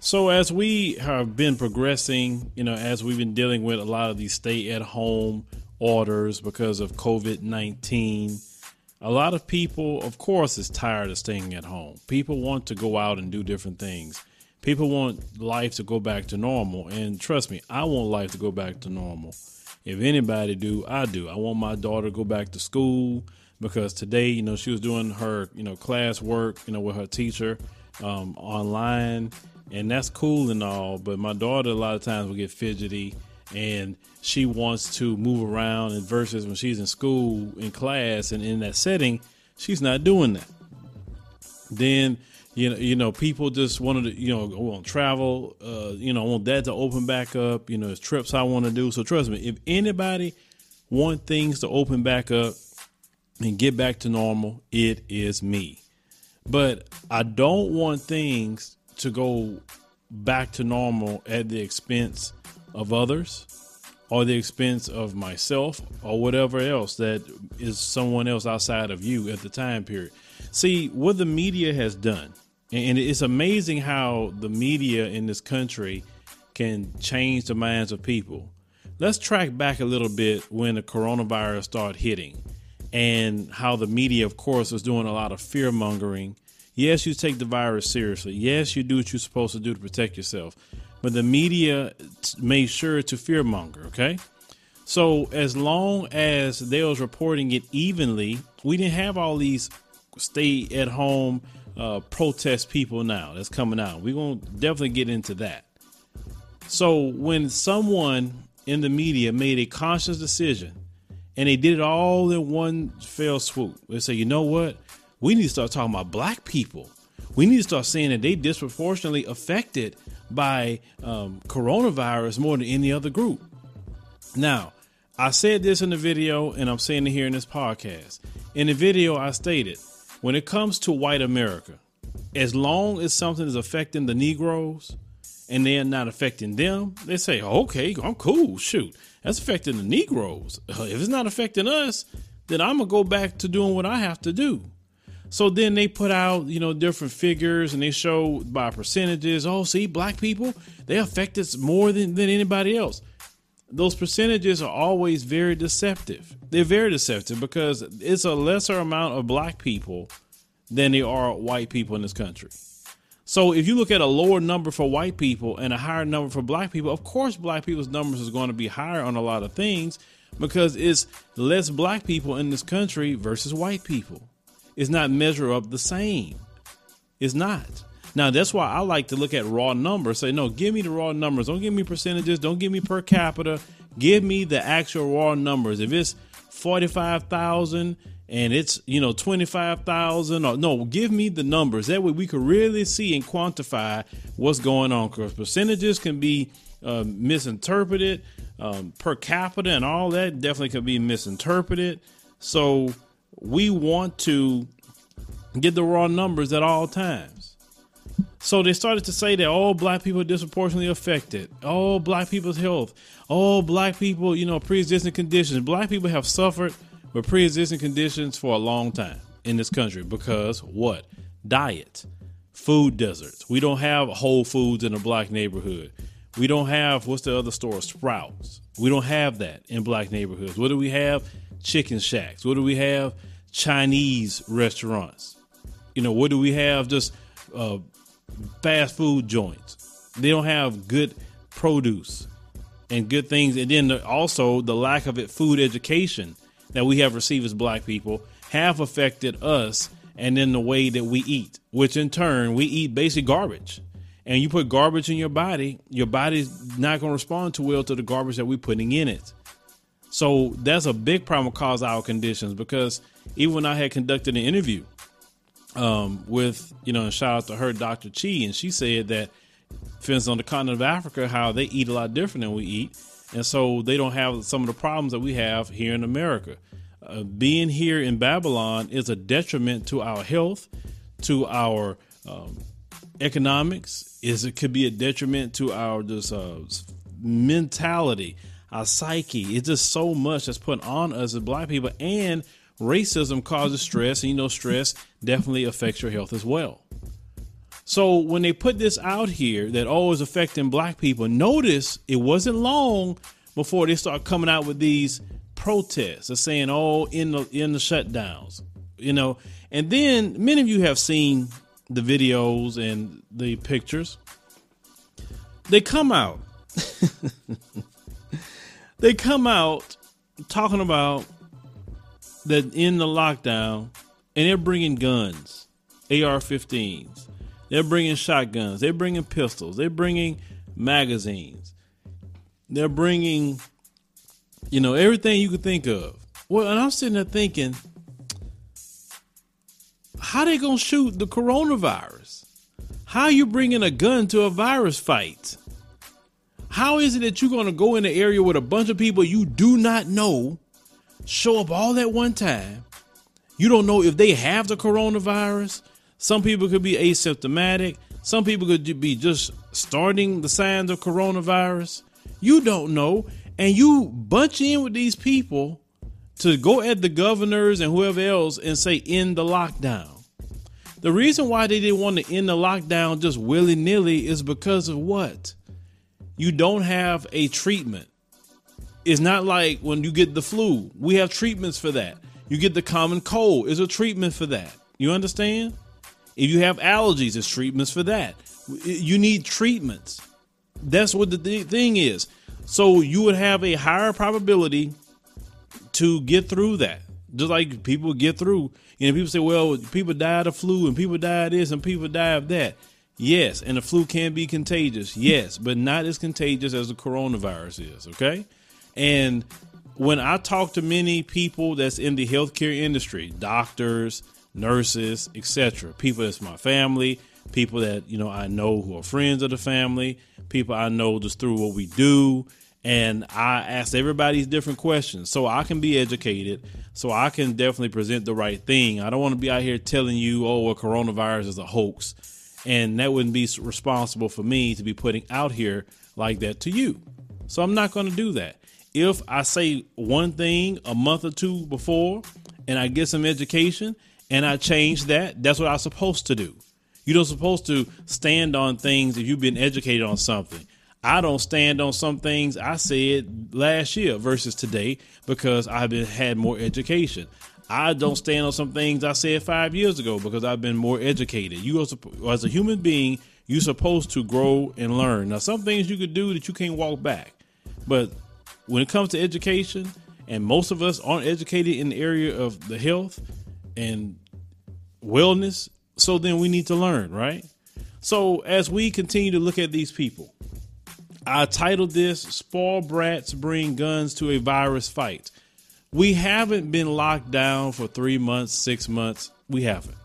So, as we have been progressing, you know, as we've been dealing with a lot of these stay at home orders because of COVID 19, a lot of people, of course, is tired of staying at home. People want to go out and do different things. People want life to go back to normal. And trust me, I want life to go back to normal. If anybody do, I do. I want my daughter to go back to school because today, you know, she was doing her, you know, class work, you know, with her teacher um, online and that's cool and all. But my daughter a lot of times will get fidgety, and she wants to move around. And versus when she's in school in class and in that setting, she's not doing that. Then you know, you know, people just wanted to, you know, want to travel. Uh, you know, want that to open back up. You know, it's trips I want to do. So trust me, if anybody want things to open back up and get back to normal, it is me. But I don't want things to go back to normal at the expense of others or the expense of myself or whatever else that is someone else outside of you at the time period. See, what the media has done, and it's amazing how the media in this country can change the minds of people. Let's track back a little bit when the coronavirus started hitting and how the media, of course, was doing a lot of fear mongering Yes, you take the virus seriously. Yes, you do what you're supposed to do to protect yourself. But the media made sure to fearmonger, okay? So as long as they was reporting it evenly, we didn't have all these stay at home uh, protest people now that's coming out. We're going to definitely get into that. So when someone in the media made a conscious decision and they did it all in one fell swoop, they say, you know what? We need to start talking about black people. We need to start saying that they disproportionately affected by um, coronavirus more than any other group. Now, I said this in the video, and I'm saying it here in this podcast. In the video, I stated when it comes to white America, as long as something is affecting the Negroes and they're not affecting them, they say, okay, I'm cool. Shoot, that's affecting the Negroes. If it's not affecting us, then I'm going to go back to doing what I have to do. So then they put out, you know, different figures and they show by percentages. Oh, see, black people, they affect us more than, than anybody else. Those percentages are always very deceptive. They're very deceptive because it's a lesser amount of black people than there are white people in this country. So if you look at a lower number for white people and a higher number for black people, of course black people's numbers is going to be higher on a lot of things because it's less black people in this country versus white people is not measure up the same. It's not. Now that's why I like to look at raw numbers. Say, no, give me the raw numbers. Don't give me percentages. Don't give me per capita. Give me the actual raw numbers. If it's forty-five thousand and it's you know twenty-five thousand, or no, give me the numbers. That way we could really see and quantify what's going on. Because percentages can be uh, misinterpreted. Um, per capita and all that definitely could be misinterpreted. So we want to get the raw numbers at all times. So they started to say that all black people are disproportionately affected. All black people's health. All black people, you know, pre-existing conditions. Black people have suffered with pre-existing conditions for a long time in this country because what? Diet, food deserts. We don't have Whole Foods in a black neighborhood. We don't have what's the other store? Sprouts. We don't have that in black neighborhoods. What do we have? Chicken shacks. What do we have? Chinese restaurants. You know, what do we have? Just uh, fast food joints. They don't have good produce and good things. And then also the lack of it, food education that we have received as black people have affected us and then the way that we eat, which in turn we eat basic garbage. And you put garbage in your body, your body's not going to respond too well to the garbage that we're putting in it. So that's a big problem with cause our conditions because even when I had conducted an interview um, with, you know, and shout out to her, Dr. Chi, and she said that instance, on the continent of Africa, how they eat a lot different than we eat. And so they don't have some of the problems that we have here in America. Uh, being here in Babylon is a detriment to our health, to our um, economics. Is it could be a detriment to our just uh, mentality, our psyche. It's just so much that's put on us as black people, and racism causes stress, and you know stress definitely affects your health as well. So when they put this out here that oh is affecting black people, notice it wasn't long before they start coming out with these protests of saying oh in the in the shutdowns, you know. And then many of you have seen the videos and the pictures. They come out. they come out talking about that in the lockdown and they're bringing guns, AR-15s they're bringing shotguns. They're bringing pistols. They're bringing magazines. They're bringing, you know, everything you could think of. Well, and I'm sitting there thinking, how they gonna shoot the coronavirus? How you bringing a gun to a virus fight? How is it that you're gonna go in an area with a bunch of people you do not know, show up all at one time? You don't know if they have the coronavirus. Some people could be asymptomatic. Some people could be just starting the signs of coronavirus. You don't know. And you bunch in with these people to go at the governors and whoever else and say, end the lockdown. The reason why they didn't want to end the lockdown just willy nilly is because of what? You don't have a treatment. It's not like when you get the flu, we have treatments for that. You get the common cold, is a treatment for that. You understand? If you have allergies, there's treatments for that. You need treatments. That's what the thing is. So you would have a higher probability to get through that. Just like people get through. You know, people say, well, people die of flu and people die of this and people die of that. Yes, and the flu can be contagious. Yes, but not as contagious as the coronavirus is, okay? And when I talk to many people that's in the healthcare industry, doctors, nurses, etc. People that's my family, people that you know I know who are friends of the family, people I know just through what we do, and I ask everybody's different questions so I can be educated, so I can definitely present the right thing. I don't want to be out here telling you, oh, well, coronavirus is a hoax, and that wouldn't be responsible for me to be putting out here like that to you. So I'm not going to do that. If I say one thing a month or two before and I get some education and I change that. That's what I'm supposed to do. You don't supposed to stand on things if you've been educated on something. I don't stand on some things I said last year versus today because I've been had more education. I don't stand on some things I said five years ago because I've been more educated. You are, as a human being, you're supposed to grow and learn. Now, some things you could do that you can't walk back, but when it comes to education, and most of us aren't educated in the area of the health, and wellness. So then we need to learn, right? So as we continue to look at these people, I titled this Spoiled Brats Bring Guns to a Virus Fight. We haven't been locked down for three months, six months. We haven't.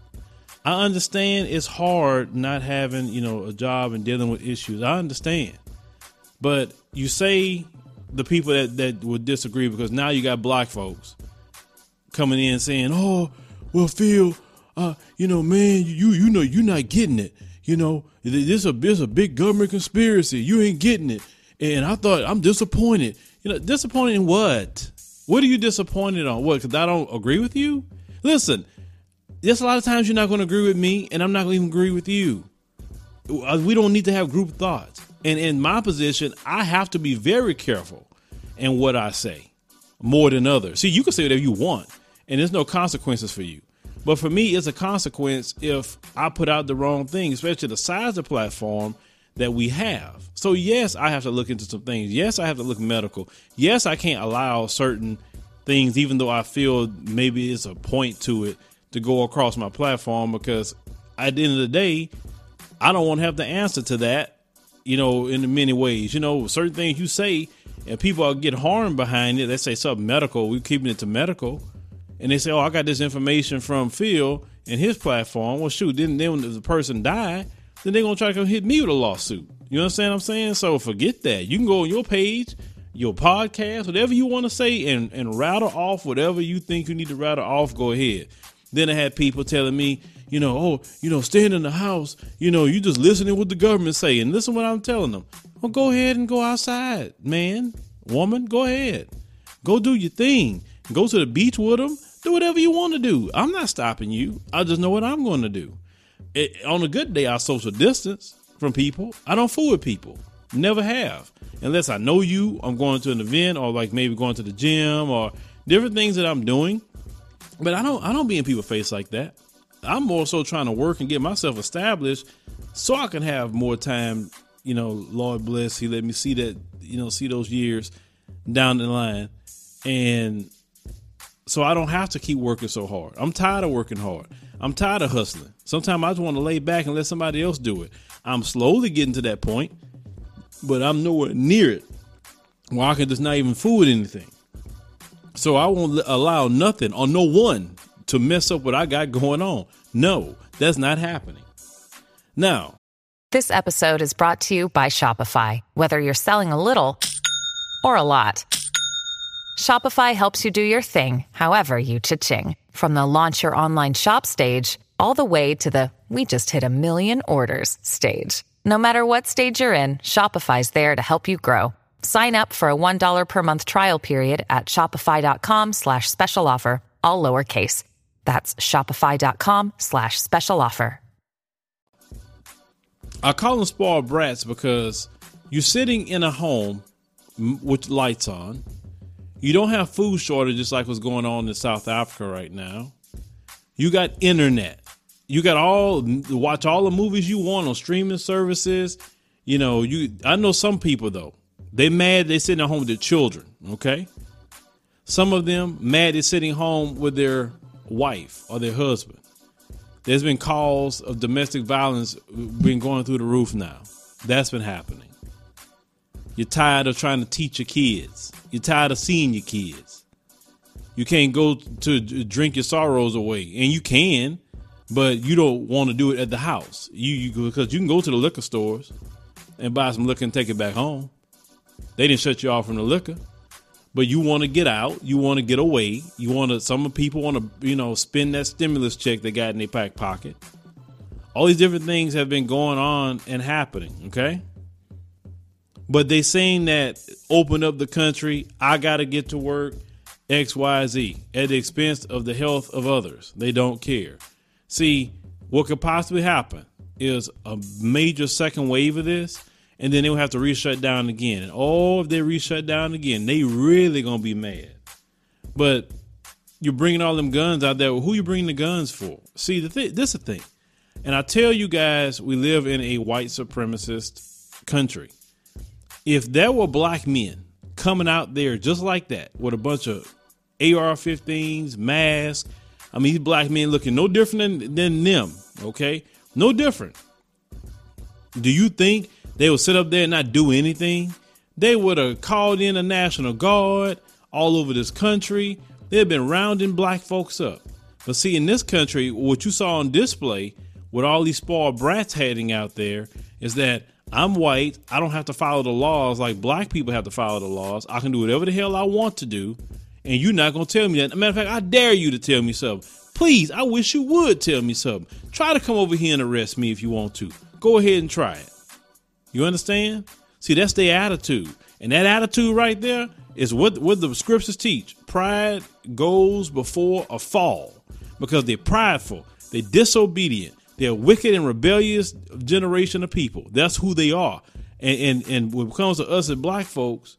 I understand it's hard not having, you know, a job and dealing with issues. I understand. But you say the people that, that would disagree because now you got black folks coming in saying, Oh, well, Phil, uh, you know, man, you you know, you're not getting it. You know, this a this a big government conspiracy. You ain't getting it, and I thought I'm disappointed. You know, disappointed in what? What are you disappointed on? What? Because I don't agree with you. Listen, there's a lot of times you're not going to agree with me, and I'm not going to even agree with you. Uh, we don't need to have group thoughts. And in my position, I have to be very careful in what I say more than others. See, you can say whatever you want, and there's no consequences for you. But for me, it's a consequence if I put out the wrong thing, especially the size of the platform that we have. So yes, I have to look into some things. Yes, I have to look medical. Yes, I can't allow certain things, even though I feel maybe it's a point to it, to go across my platform because at the end of the day, I don't want to have the answer to that, you know, in many ways. You know, certain things you say and people get harmed behind it. Let's say something medical, we're keeping it to medical and they say, "Oh, I got this information from Phil and his platform." Well, shoot, then then the person die, then they're gonna try to come hit me with a lawsuit. You understand what I'm saying? So forget that. You can go on your page, your podcast, whatever you want to say, and, and rattle off whatever you think you need to rattle off, go ahead. Then I had people telling me, you know, oh, you know, staying in the house, you know, you just listening what the government say. And listen what I'm telling them. Well, go ahead and go outside, man, woman, go ahead. Go do your thing. Go to the beach with them. Do whatever you want to do. I'm not stopping you. I just know what I'm going to do. It, on a good day, I social distance from people. I don't fool with people. Never have. Unless I know you, I'm going to an event or like maybe going to the gym or different things that I'm doing. But I don't I don't be in people's face like that. I'm more so trying to work and get myself established so I can have more time, you know, Lord bless, he let me see that, you know, see those years down the line. And so I don't have to keep working so hard. I'm tired of working hard. I'm tired of hustling. Sometimes I just want to lay back and let somebody else do it. I'm slowly getting to that point, but I'm nowhere near it where I can just not even fool with anything. So I won't allow nothing or no one to mess up what I got going on. No, that's not happening. Now, this episode is brought to you by Shopify. Whether you're selling a little or a lot, Shopify helps you do your thing, however you cha-ching. From the launch your online shop stage, all the way to the we just hit a million orders stage. No matter what stage you're in, Shopify's there to help you grow. Sign up for a $1 per month trial period at shopify.com slash special offer, all lowercase. That's shopify.com slash special offer. I call them spoiled brats because you're sitting in a home with lights on. You don't have food shortages like what's going on in South Africa right now. You got internet. You got all watch all the movies you want on streaming services. You know, you I know some people though. They mad they sitting at home with their children, okay? Some of them mad they're sitting home with their wife or their husband. There's been calls of domestic violence been going through the roof now. That's been happening. You're tired of trying to teach your kids. You're tired of seeing your kids. You can't go to drink your sorrows away, and you can, but you don't want to do it at the house. You, you because you can go to the liquor stores and buy some liquor and take it back home. They didn't shut you off from the liquor but you want to get out, you want to get away, you want to. Some people want to, you know, spend that stimulus check they got in their back pocket. All these different things have been going on and happening. Okay, but they saying that open up the country. I got to get to work. X, Y, Z at the expense of the health of others. They don't care. See, what could possibly happen is a major second wave of this and then they will have to reshut down again. And oh, if they reshut down again, they really gonna be mad. But you're bringing all them guns out there. Who you bringing the guns for? See, the th- this is the thing, and I tell you guys, we live in a white supremacist country. If there were black men coming out there just like that with a bunch of AR-15s, masks, I mean, these black men looking no different than, than them. Okay, no different. Do you think they would sit up there and not do anything. They would have called in a National Guard all over this country. They've been rounding black folks up. But see, in this country, what you saw on display with all these spoiled brats heading out there is that I'm white. I don't have to follow the laws like black people have to follow the laws. I can do whatever the hell I want to do. And you're not to tell me that. Matter of fact, I dare you to tell me something. Please, I wish you would tell me something. Try to come over here and arrest me if you want to. Go ahead and try it. You understand? See, that's their attitude. And that attitude right there is what, what the scriptures teach. Pride goes before a fall because they're prideful, they're disobedient, they're wicked and rebellious generation of people. That's who they are. And, and, and when it comes to us as black folks,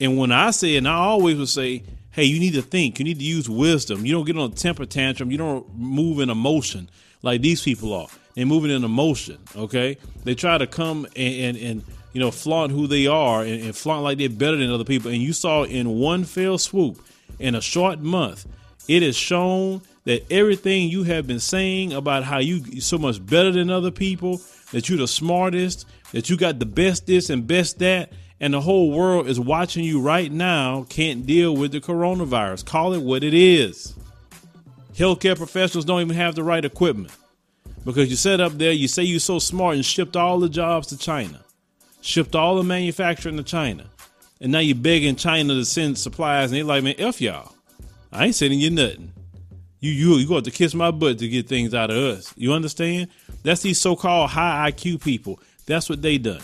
and when I say, and I always would say, hey, you need to think, you need to use wisdom. You don't get on a temper tantrum, you don't move in emotion like these people are. They're moving in emotion. Okay, they try to come and and, and you know flaunt who they are and, and flaunt like they're better than other people. And you saw in one fell swoop, in a short month, it is shown that everything you have been saying about how you so much better than other people, that you're the smartest, that you got the best this and best that, and the whole world is watching you right now, can't deal with the coronavirus. Call it what it is. Healthcare professionals don't even have the right equipment because you set up there, you say you're so smart and shipped all the jobs to China. shipped all the manufacturing to China. And now you're begging China to send supplies, and they're like, man, F y'all. I ain't sending you nothing. You you you got to kiss my butt to get things out of us. You understand? That's these so-called high IQ people. That's what they done.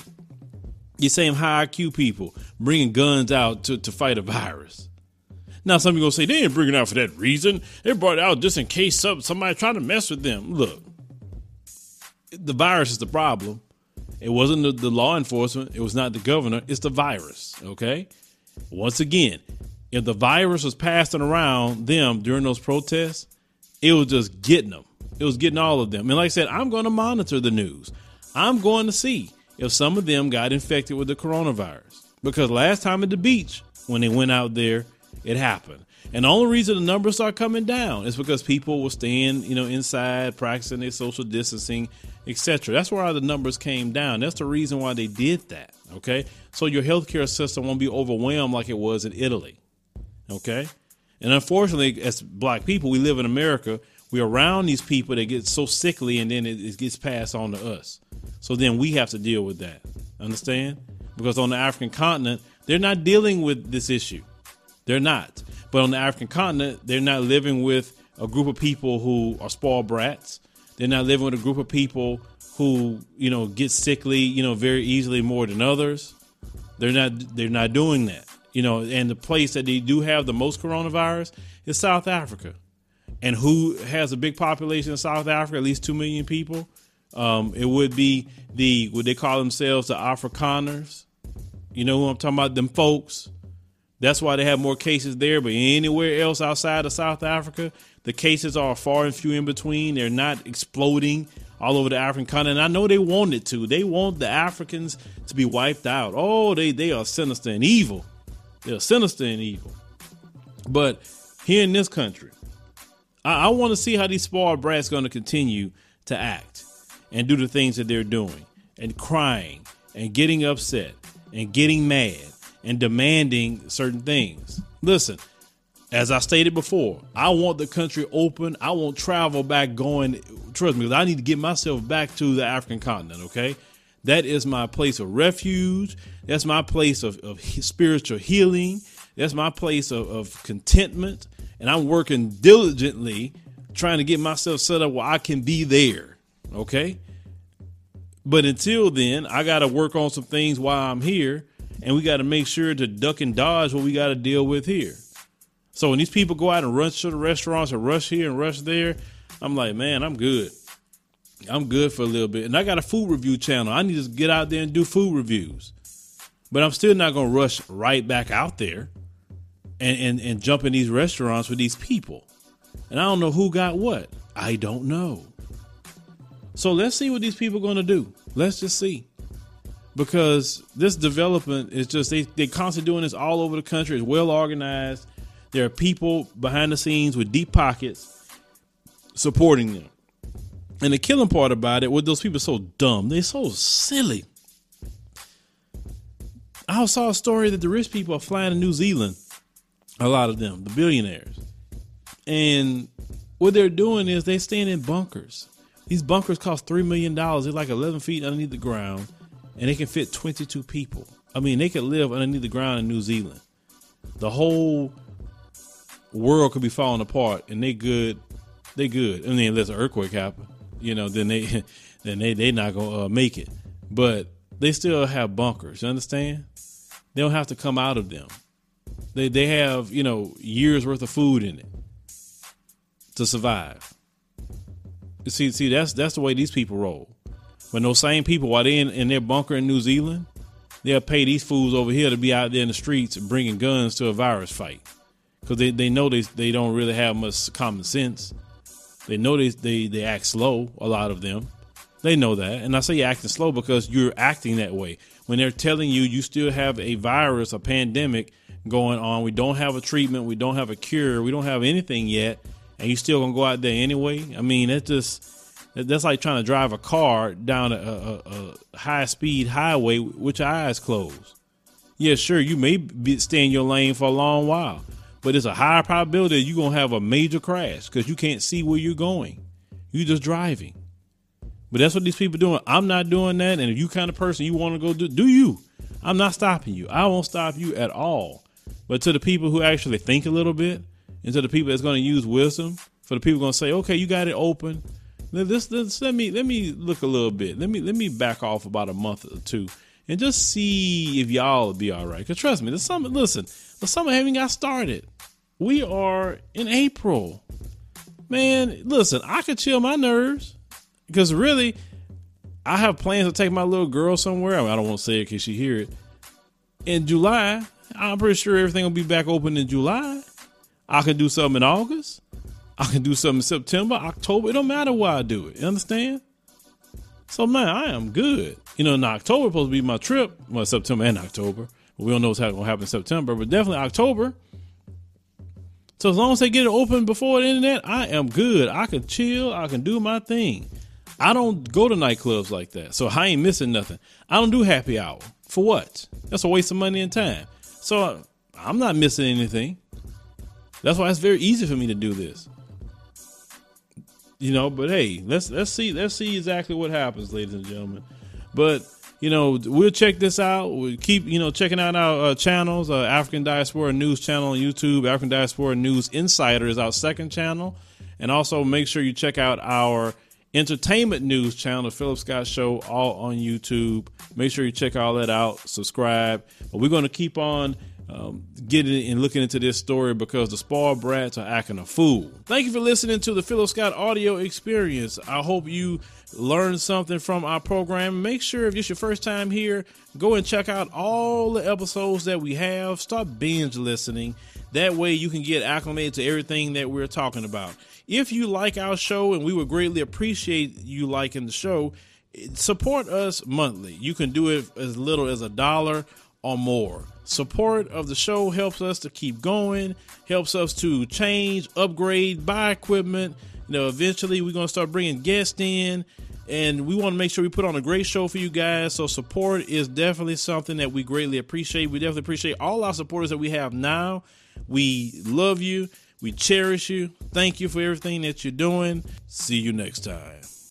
You same high IQ people bringing guns out to, to fight a virus. Now some people gonna say they didn't bring it out for that reason. They brought it out just in case some, somebody trying to mess with them. Look, the virus is the problem. It wasn't the, the law enforcement. It was not the governor. It's the virus. Okay. Once again, if the virus was passing around them during those protests, it was just getting them. It was getting all of them. And like I said, I'm going to monitor the news. I'm going to see if some of them got infected with the coronavirus. Because last time at the beach, when they went out there, it happened. And the only reason the numbers are coming down is because people were staying, you know, inside, practicing their social distancing, etc. That's why the numbers came down. That's the reason why they did that. Okay. So your healthcare system won't be overwhelmed like it was in Italy. Okay. And unfortunately, as black people, we live in America. We're around these people that get so sickly and then it, it gets passed on to us. So then we have to deal with that. Understand? Because on the African continent, they're not dealing with this issue. They're not. But on the African continent, they're not living with a group of people who are spoiled brats. They're not living with a group of people who, you know, get sickly, you know, very easily more than others. They're not they're not doing that. You know, and the place that they do have the most coronavirus is South Africa. And who has a big population in South Africa, at least 2 million people? Um, it would be the what they call themselves the Afrikaners. You know who I'm talking about? Them folks that's why they have more cases there. But anywhere else outside of South Africa, the cases are far and few in between. They're not exploding all over the African continent. I know they want it to. They want the Africans to be wiped out. Oh, they they are sinister and evil. They're sinister and evil. But here in this country, I, I want to see how these spoiled brats going to continue to act and do the things that they're doing and crying and getting upset and getting mad and demanding certain things. Listen, as I stated before, I want the country open. I want travel back going. Trust me, I need to get myself back to the African continent, okay? That is my place of refuge. That's my place of, of spiritual healing. That's my place of, of contentment. And I'm working diligently trying to get myself set up where I can be there, okay? But until then, I got to work on some things while I'm here and we got to make sure to duck and dodge what we got to deal with here. So when these people go out and rush to the restaurants and rush here and rush there, I'm like, man, I'm good. I'm good for a little bit. And I got a food review channel. I need to get out there and do food reviews. But I'm still not going to rush right back out there and, and, and jump in these restaurants with these people. And I don't know who got what. I don't know. So let's see what these people are going to do. Let's just see because this development is just they they constantly doing this all over the country. It's well organized. There are people behind the scenes with deep pockets supporting them. And the killing part about it, with those people so dumb, they're so silly. I saw a story that the rich people are flying to New Zealand. A lot of them, the billionaires, and what they're doing is they staying in bunkers. These bunkers cost three million dollars. They're like eleven feet underneath the ground and they can fit 22 people. I mean, they could live underneath the ground in New Zealand. The whole world could be falling apart, and they good. They good. I mean, unless an earthquake happen, you know, then they then they they not gonna uh, make it. But they still have bunkers. You understand? They don't have to come out of them. They they have you know years worth of food in it to survive. See, see, that's that's the way these people roll. But those same people, while they in, in their bunker in New Zealand, they'll pay these fools over here to be out there in the streets bringing guns to a virus fight because they, they know they, they don't really have much common sense. They know they, they, they act slow, a lot of them. They know that. And I say you're acting slow because you're acting that way. When they're telling you you still have a virus, a pandemic going on, we don't have a treatment, we don't have a cure, we don't have anything yet, and you still gonna go out there anyway. I mean, it's just that's like trying to drive a car down a, a, a high speed highway with your eyes closed. Yeah, sure, you may be, stay in your lane for a long while, but it's a high probability that you're gonna have a major crash because you can't see where you're going. You're just driving. But that's what these people doing. I'm not doing that. And if you kind of person you want to go do, do you? I'm not stopping you. I won't stop you at all. But to the people who actually think a little bit, and to the people that's going to use wisdom, for the people going to say, okay, you got it open. This, this, let me let me look a little bit. Let me let me back off about a month or two and just see if y'all be all right. Cause trust me, there's summer. Listen, the summer haven't got started. We are in April. Man, listen, I could chill my nerves because really, I have plans to take my little girl somewhere. I, mean, I don't want to say it because she hear it. In July, I'm pretty sure everything will be back open in July. I can do something in August. I can do something in September, October. It don't matter why I do it. You understand? So man, I am good. You know, in October supposed to be my trip. Well, September and October. We don't know what's going to happen in September, but definitely October. So as long as they get it open before the internet, I am good. I can chill. I can do my thing. I don't go to nightclubs like that, so I ain't missing nothing. I don't do happy hour for what? That's a waste of money and time. So I'm not missing anything. That's why it's very easy for me to do this. You know, but hey, let's let's see let's see exactly what happens, ladies and gentlemen. But you know, we'll check this out. We'll keep, you know, checking out our uh, channels. Uh, African Diaspora News channel on YouTube. African Diaspora News Insider is our second channel. And also make sure you check out our entertainment news channel, the Philip Scott Show, all on YouTube. Make sure you check all that out. Subscribe. But we're going to keep on um, getting and looking into this story because the spoiled brats are acting a fool. Thank you for listening to the Philip Scott audio experience. I hope you learned something from our program. Make sure if it's your first time here, go and check out all the episodes that we have. Start binge listening. That way you can get acclimated to everything that we're talking about. If you like our show, and we would greatly appreciate you liking the show, support us monthly. You can do it as little as a dollar or more. Support of the show helps us to keep going, helps us to change, upgrade, buy equipment. You know, eventually we're going to start bringing guests in and we want to make sure we put on a great show for you guys. So support is definitely something that we greatly appreciate. We definitely appreciate all our supporters that we have now. We love you. We cherish you. Thank you for everything that you're doing. See you next time.